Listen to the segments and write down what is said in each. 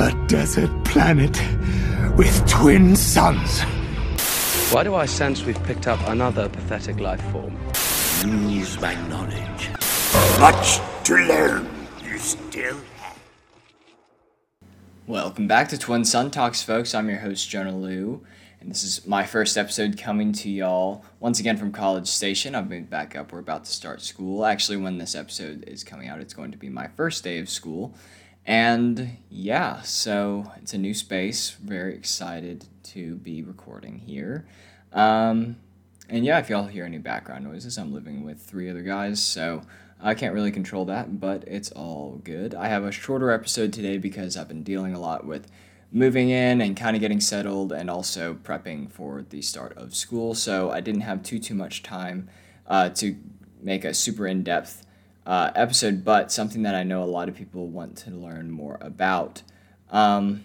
A desert planet with twin suns. Why do I sense we've picked up another pathetic life form? Use my knowledge. Much to learn. You still have. Welcome back to Twin Sun Talks, folks. I'm your host, Jonah Liu, and this is my first episode coming to y'all once again from College Station. I've moved back up. We're about to start school. Actually, when this episode is coming out, it's going to be my first day of school. And yeah, so it's a new space. Very excited to be recording here. Um, and yeah, if y'all hear any background noises, I'm living with three other guys, so I can't really control that, but it's all good. I have a shorter episode today because I've been dealing a lot with moving in and kind of getting settled and also prepping for the start of school, so I didn't have too too much time uh, to make a super in-depth uh, episode, but something that I know a lot of people want to learn more about. Um,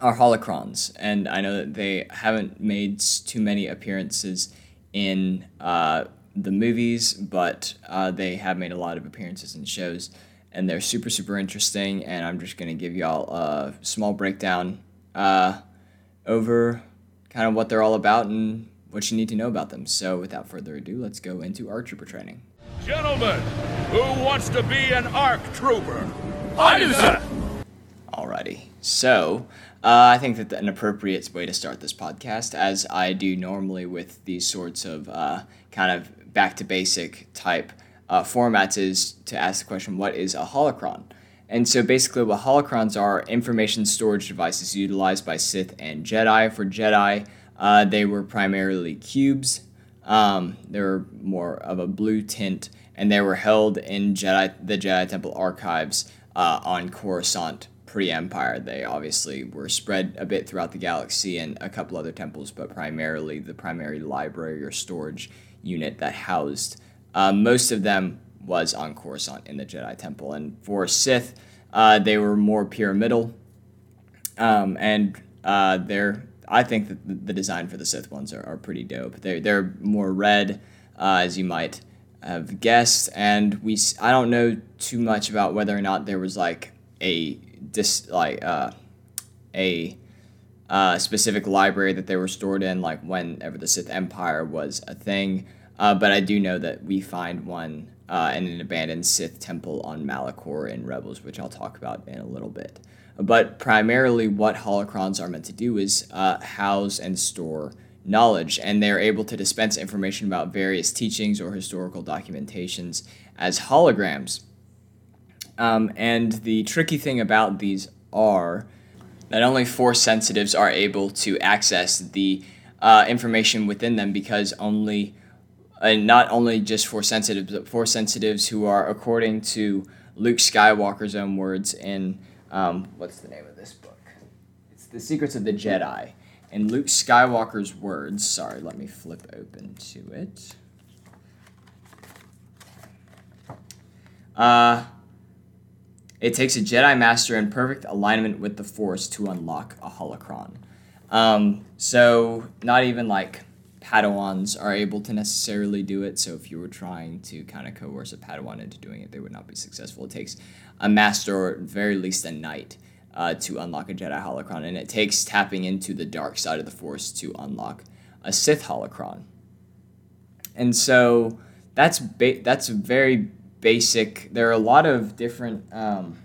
are holocrons, and I know that they haven't made too many appearances in uh, the movies, but uh, they have made a lot of appearances in shows, and they're super super interesting. And I'm just gonna give y'all a small breakdown uh, over kind of what they're all about and what you need to know about them. So without further ado, let's go into our trooper training. Gentlemen, who wants to be an ARC trooper? I do, sir. Alrighty. So, uh, I think that an appropriate way to start this podcast, as I do normally with these sorts of uh, kind of back to basic type uh, formats, is to ask the question what is a holocron? And so basically, what holocrons are information storage devices utilized by Sith and Jedi. For Jedi, uh, they were primarily cubes. Um, they were more of a blue tint, and they were held in Jedi the Jedi Temple archives uh, on Coruscant pre-Empire. They obviously were spread a bit throughout the galaxy and a couple other temples, but primarily the primary library or storage unit that housed uh, most of them was on Coruscant in the Jedi Temple. And for Sith, uh, they were more pyramidal, um, and uh, they're I think that the- design for the Sith ones are, are pretty dope. They're they're more red, uh, as you might have guessed, and we I don't know too much about whether or not there was like a dis like uh, a uh, specific library that they were stored in, like whenever the Sith Empire was a thing. Uh, but I do know that we find one uh, in an abandoned Sith temple on Malachor in Rebels, which I'll talk about in a little bit. But primarily, what holocrons are meant to do is uh, house and store knowledge, and they're able to dispense information about various teachings or historical documentations as holograms. Um, and the tricky thing about these are that only force sensitives are able to access the uh, information within them because only, and not only just force sensitives, but force sensitives who are, according to Luke Skywalker's own words in, um, what's the name of this book? It's The Secrets of the Jedi. In Luke Skywalker's words, sorry, let me flip open to it. Uh, it takes a Jedi Master in perfect alignment with the Force to unlock a holocron. Um, so, not even like Padawans are able to necessarily do it. So, if you were trying to kind of coerce a Padawan into doing it, they would not be successful. It takes a Master, or at very least a Knight, uh, to unlock a Jedi holocron. And it takes tapping into the dark side of the Force to unlock a Sith holocron. And so, that's ba- that's very basic. There are a lot of different um,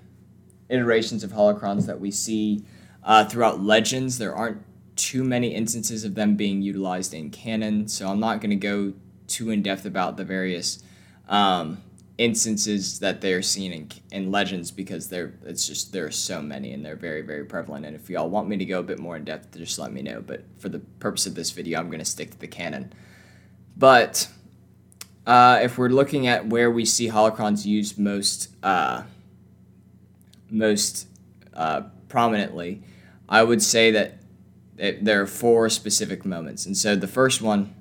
iterations of holocrons that we see uh, throughout Legends. There aren't too many instances of them being utilized in canon, so I'm not going to go too in depth about the various um, instances that they're seen in, in Legends because there it's just there are so many and they're very very prevalent. And if y'all want me to go a bit more in depth, just let me know. But for the purpose of this video, I'm going to stick to the canon. But uh, if we're looking at where we see holocrons used most uh, most uh, prominently, I would say that it, there are four specific moments. And so the first one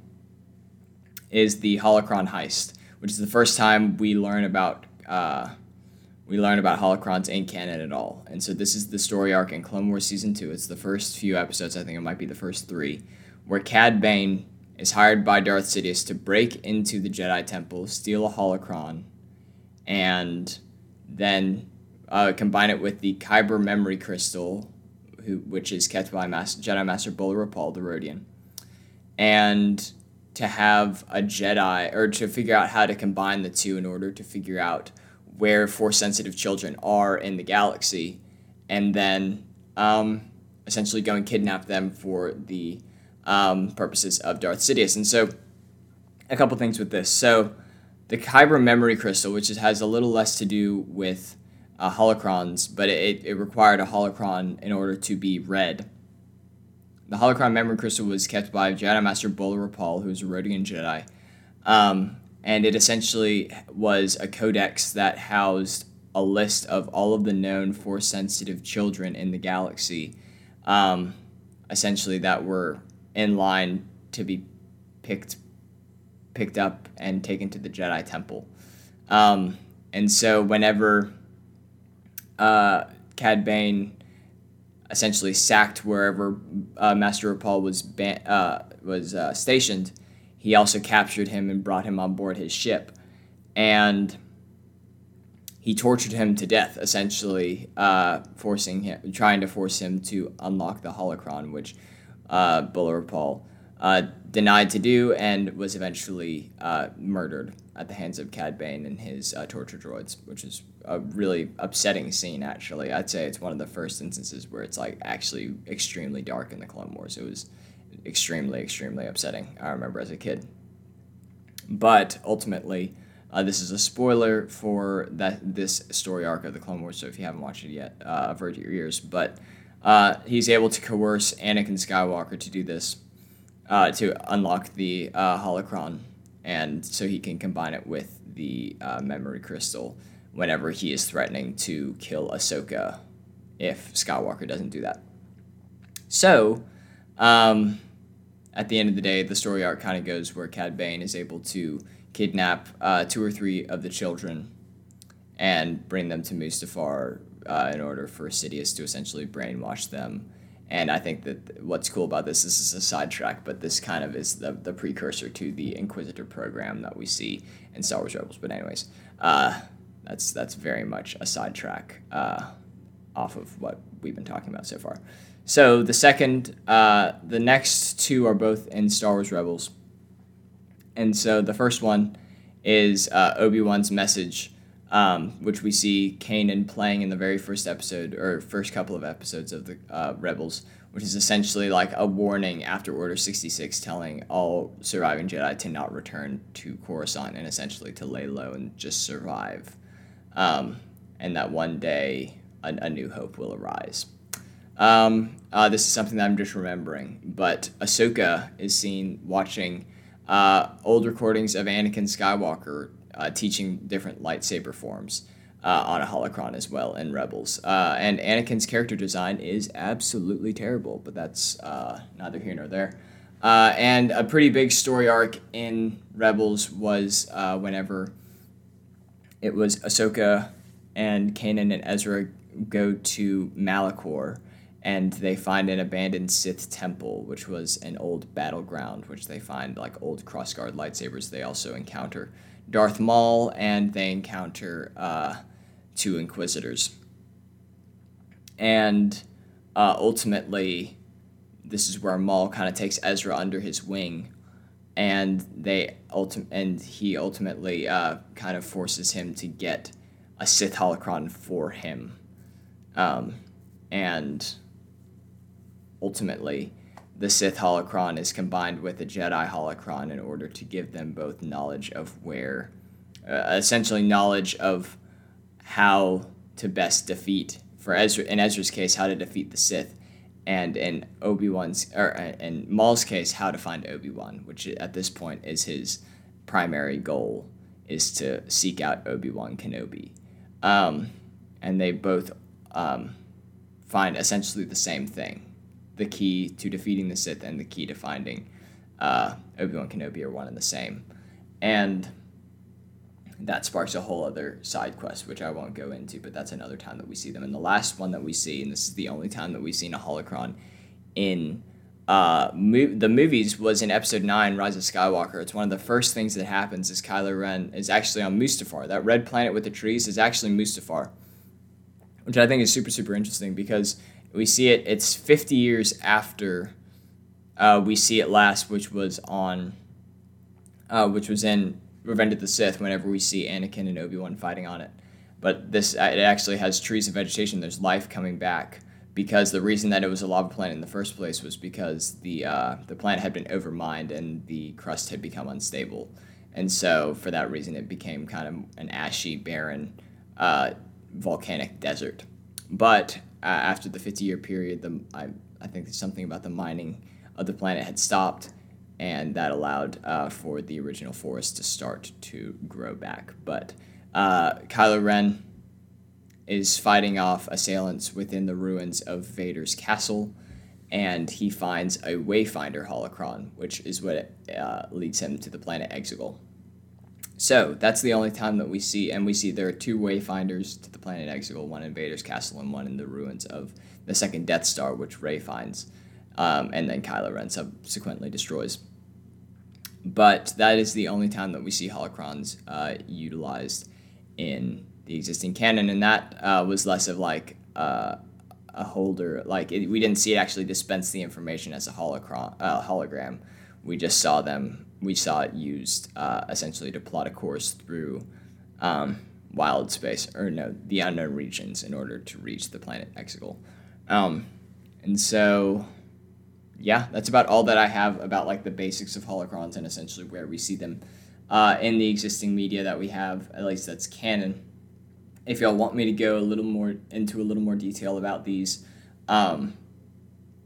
is the holocron heist, which is the first time we learn about uh, we learn about holocrons in canon at all. And so this is the story arc in Clone Wars season two. It's the first few episodes. I think it might be the first three, where Cad Bane is hired by Darth Sidious to break into the Jedi Temple, steal a holocron, and then uh, combine it with the Kyber memory crystal, who, which is kept by Master, Jedi Master Bolla Ropal, the Rodian, and to have a Jedi, or to figure out how to combine the two in order to figure out where force sensitive children are in the galaxy, and then um, essentially go and kidnap them for the um, purposes of Darth Sidious. And so, a couple things with this. So, the Kyber memory crystal, which has a little less to do with uh, holocrons, but it, it required a holocron in order to be read. The holocron memory crystal was kept by Jedi Master Bolla Ropal, who was a Rodian Jedi. Um, and it essentially was a codex that housed a list of all of the known force sensitive children in the galaxy, um, essentially that were in line to be picked picked up and taken to the Jedi Temple. Um, and so whenever uh, Cad Bane essentially sacked wherever uh, Master Ropal was ban- uh, was uh, stationed, he also captured him and brought him on board his ship, and he tortured him to death, essentially uh, forcing him, trying to force him to unlock the holocron, which uh, Bolla Ropal uh, denied to do and was eventually uh, murdered at the hands of Cad Bane and his uh, torture droids, which is a really upsetting scene, actually. I'd say it's one of the first instances where it's like actually extremely dark in the Clone Wars. It was extremely, extremely upsetting, I remember as a kid. But ultimately, uh, this is a spoiler for that this story arc of the Clone Wars, so if you haven't watched it yet, uh, avert your ears. But uh, he's able to coerce Anakin Skywalker to do this, uh, to unlock the uh, holocron, and so he can combine it with the uh, memory crystal whenever he is threatening to kill Ahsoka if Skywalker doesn't do that. So, um, at the end of the day, the story arc kind of goes where Cad Bane is able to kidnap uh, two or three of the children and bring them to Mustafar uh, in order for Sidious to essentially brainwash them. And I think that what's cool about this, this is a sidetrack, but this kind of is the, the precursor to the Inquisitor program that we see in Star Wars Rebels. But anyways, uh, that's that's very much a sidetrack uh, off of what we've been talking about so far. So the second, uh, the next two are both in Star Wars Rebels. And so the first one is uh, Obi Wan's message, um, which we see Kanan playing in the very first episode or first couple of episodes of the uh, Rebels, which is essentially like a warning after Order 66 telling all surviving Jedi to not return to Coruscant and essentially to lay low and just survive. Um, and that one day a, a new hope will arise. Um, uh, this is something that I'm just remembering, but Ahsoka is seen watching uh, old recordings of Anakin Skywalker uh, teaching different lightsaber forms uh, on a holocron as well in Rebels. Uh, and Anakin's character design is absolutely terrible, but that's uh, neither here nor there. and a pretty big story arc in Rebels was whenever it was Ahsoka and Kanan and Ezra go to Malachor and they find an abandoned Sith temple, which was an old battleground, which they find like old crossguard lightsabers. They also encounter Darth Maul, and they encounter uh, two Inquisitors. And uh, ultimately, this is where Maul kind of takes Ezra under his wing, and they ulti- and he ultimately uh, kind of forces him to get a Sith holocron for him, um, and ultimately, the Sith holocron is combined with the Jedi holocron in order to give them both knowledge of where, uh, essentially, knowledge of how to best defeat, for Ezra, in Ezra's case, how to defeat the Sith, and in Obi Wan's, or uh, in Maul's case, how to find Obi Wan, which at this point is his primary goal, is to seek out Obi Wan Kenobi. Um, and they both um, find essentially the same thing the key to defeating the Sith and the key to finding uh, Obi Wan Kenobi are one and the same, and that sparks a whole other side quest, which I won't go into, but that's another time that we see them. And the last one that we see, and this is the only time that we've seen a holocron in uh, mo- the movies, was in Episode Nine, Rise of Skywalker. It's one of the first things that happens is Kylo Ren is actually on Mustafar. That red planet with the trees is actually Mustafar. which I think is super super interesting because we see it. It's 50 years after uh, we see it last, which was on, uh, which was in Revenge of the Sith. Whenever we see Anakin and Obi Wan fighting on it, but this uh, it actually has trees and vegetation. There's life coming back because the reason that it was a lava planet in the first place was because the uh, the planet had been overmined and the crust had become unstable, and so for that reason it became kind of an ashy, barren, uh, volcanic desert. But uh, after the 50 year period, the I, I think something about the mining of the planet had stopped, and that allowed uh, for the original forest to start to grow back. But uh, Kylo Ren is fighting off assailants within the ruins of Vader's castle, and he finds a Wayfinder holocron, which is what uh, leads him to the planet Exegol. So that's the only time that we see, and we see there are two Wayfinders to the planet Exegol, one in Vader's castle and one in the ruins of the second Death Star, which Rey finds, um, and then Kylo Ren subsequently destroys. But that is the only time that we see holocrons uh, utilized in the existing canon, and that uh, was less of like uh, a holder. Like it, we didn't see it actually dispense the information as a holocron, uh, hologram. We just saw them. We saw it used uh, essentially to plot a course through um, wild space, or no, the unknown regions, in order to reach the planet Exegol. Um, and so, yeah, that's about all that I have about like the basics of holocrons and essentially where we see them uh, in the existing media that we have. At least that's canon if y'all want me to go a little more into a little more detail about these, um,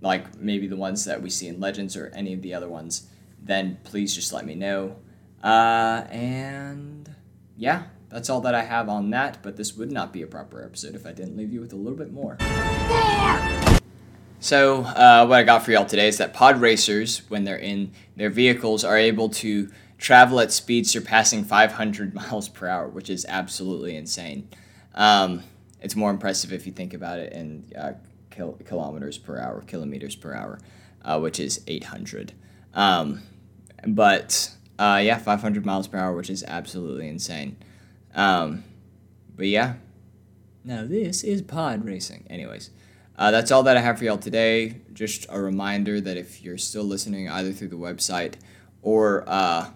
like maybe the ones that we see in Legends or any of the other ones, then please just let me know. Uh, and yeah, that's all that I have on that, but this would not be a proper episode if I didn't leave you with a little bit more. So, uh, what I got for y'all today is that pod racers, when they're in their vehicles, are able to travel at speeds surpassing 500 miles per hour, which is absolutely insane. Um, it's more impressive if you think about it and uh, kil- kilometers per hour, kilometers per hour, uh, which is 800. Um, but uh, yeah, 500 miles per hour, which is absolutely insane. Um, but yeah, now this is pod racing. Anyways, uh, that's all that I have for y'all today. Just a reminder that if you're still listening either through the website or uh,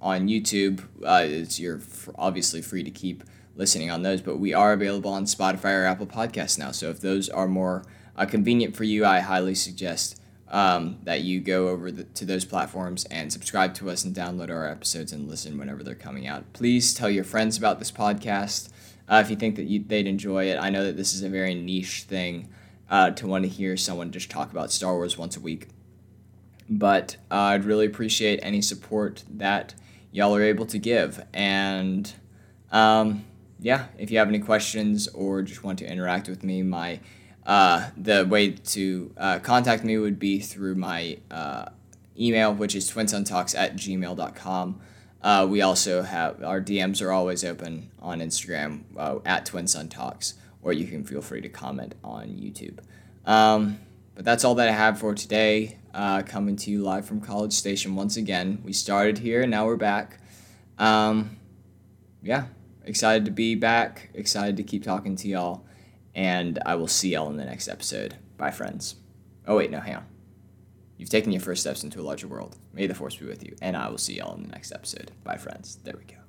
on YouTube, uh, it's you're f- obviously free to keep listening on those, but we are available on Spotify or Apple Podcasts now. So if those are more uh, convenient for you, I highly suggest um, that you go over the, to those platforms and subscribe to us and download our episodes and listen whenever they're coming out. Please tell your friends about this podcast uh, if you think that you, they'd enjoy it. I know that this is a very niche thing uh, to want to hear someone just talk about Star Wars once a week. But uh, I'd really appreciate any support that y'all are able to give. And um, yeah, if you have any questions or just want to interact with me, my uh, the way to uh, contact me would be through my uh, email, which is twinsuntalks at gmail.com. Uh, we also have our DMs are always open on Instagram uh, at twinsuntalks, or you can feel free to comment on YouTube. Um, but that's all that I have for today. Uh, coming to you live from College Station once again. We started here, now we're back. Um, yeah excited to be back, excited to keep talking to y'all, and I will see y'all in the next episode. Bye, friends. Oh, wait, no, hang on. You've taken your first steps into a larger world. May the force be with you, and I will see y'all in the next episode. Bye, friends. There we go.